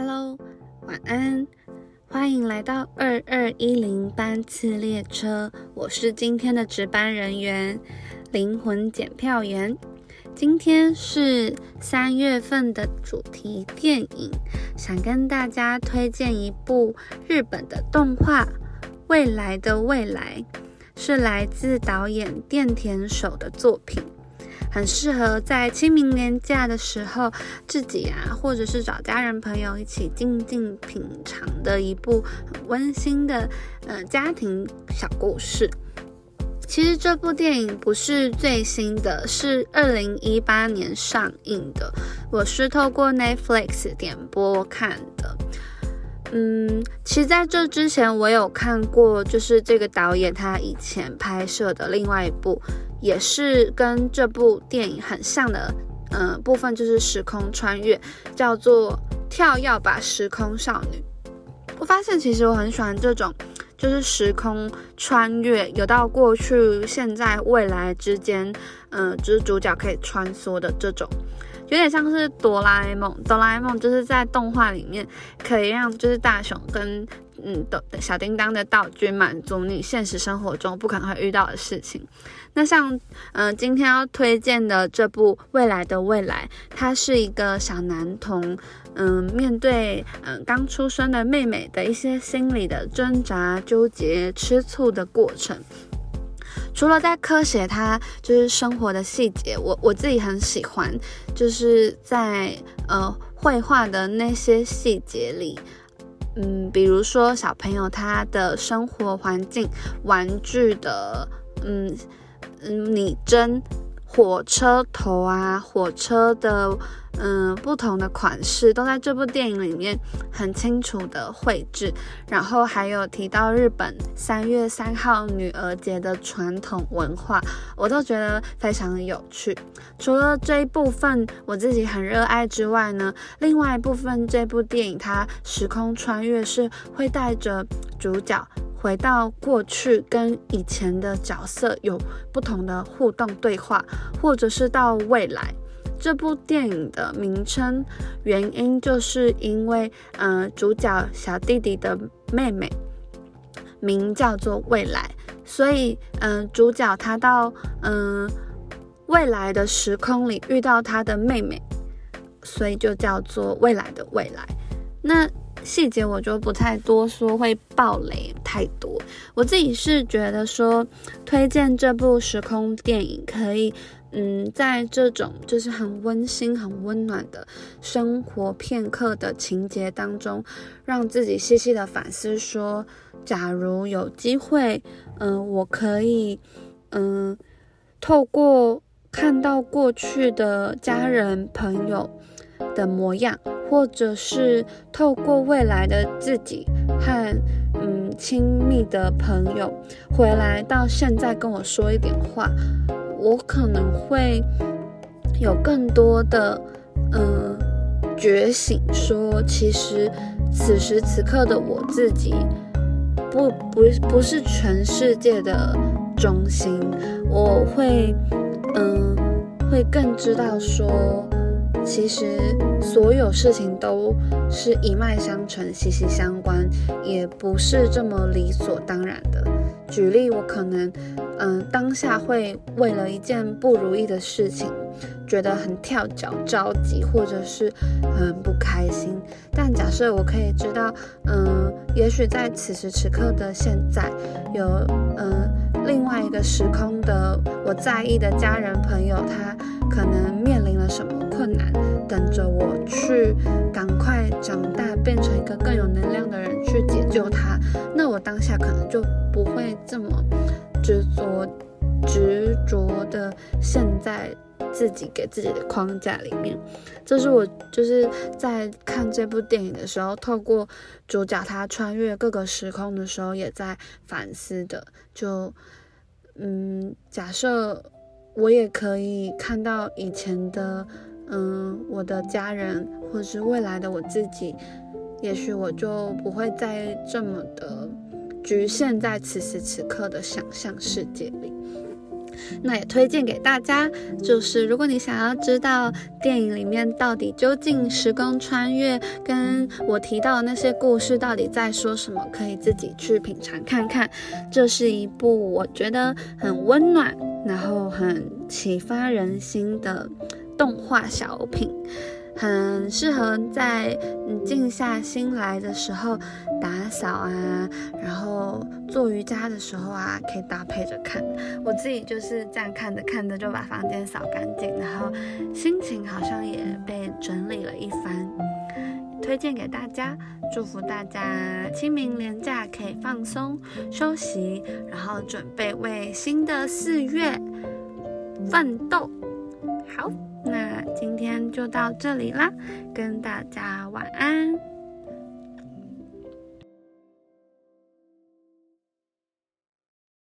Hello，晚安，欢迎来到二二一零班次列车。我是今天的值班人员，灵魂检票员。今天是三月份的主题电影，想跟大家推荐一部日本的动画《未来的未来》，是来自导演电田守的作品。很适合在清明年假的时候，自己啊，或者是找家人朋友一起静静品尝的一部很温馨的呃家庭小故事。其实这部电影不是最新的，是二零一八年上映的。我是透过 Netflix 点播看的。嗯，其实在这之前我有看过，就是这个导演他以前拍摄的另外一部。也是跟这部电影很像的，嗯，部分就是时空穿越，叫做《跳跃吧时空少女》。我发现其实我很喜欢这种，就是时空穿越，有到过去、现在、未来之间，嗯，就是主角可以穿梭的这种，有点像是哆啦 A 梦。哆啦 A 梦就是在动画里面可以让就是大雄跟。嗯，的小叮当的道具满足你现实生活中不可能会遇到的事情。那像，嗯，今天要推荐的这部《未来的未来》，它是一个小男童，嗯，面对嗯刚出生的妹妹的一些心理的挣扎、纠结、吃醋的过程。除了在科学，它就是生活的细节，我我自己很喜欢，就是在呃绘画的那些细节里。嗯，比如说小朋友他的生活环境、玩具的，嗯嗯拟真。火车头啊，火车的，嗯，不同的款式都在这部电影里面很清楚的绘制。然后还有提到日本三月三号女儿节的传统文化，我都觉得非常的有趣。除了这一部分我自己很热爱之外呢，另外一部分这部电影它时空穿越是会带着主角。回到过去，跟以前的角色有不同的互动对话，或者是到未来。这部电影的名称原因，就是因为，嗯，主角小弟弟的妹妹名叫做未来，所以，嗯，主角他到，嗯，未来的时空里遇到他的妹妹，所以就叫做未来的未来。那。细节我就不太多说，会爆雷太多。我自己是觉得说，推荐这部时空电影可以，嗯，在这种就是很温馨、很温暖的生活片刻的情节当中，让自己细细的反思说，假如有机会，嗯，我可以，嗯，透过看到过去的家人朋友的模样。或者是透过未来的自己和嗯亲密的朋友回来到现在跟我说一点话，我可能会有更多的嗯觉醒，说其实此时此刻的我自己不不不是全世界的中心，我会嗯会更知道说。其实所有事情都是一脉相承、息息相关，也不是这么理所当然的。举例，我可能，嗯，当下会为了一件不如意的事情，觉得很跳脚、着急，或者是很不开心。但假设我可以知道，嗯，也许在此时此刻的现在，有，嗯，另外一个时空的我在意的家人朋友，他可能面临了什么？困难等着我去，赶快长大，变成一个更有能量的人去解救他。那我当下可能就不会这么执着、执着的陷在自己给自己的框架里面。这是我就是在看这部电影的时候，透过主角他穿越各个时空的时候，也在反思的。就嗯，假设我也可以看到以前的。嗯，我的家人，或是未来的我自己，也许我就不会再这么的局限在此时此刻的想象世界里。那也推荐给大家，就是如果你想要知道电影里面到底究竟时光穿越跟我提到的那些故事到底在说什么，可以自己去品尝看看。这是一部我觉得很温暖，然后很启发人心的动画小品。很适合在你静下心来的时候打扫啊，然后做瑜伽的时候啊，可以搭配着看。我自己就是这样看着看着就把房间扫干净，然后心情好像也被整理了一番。推荐给大家，祝福大家清明连假可以放松休息，然后准备为新的四月奋斗。好。那今天就到这里啦，跟大家晚安。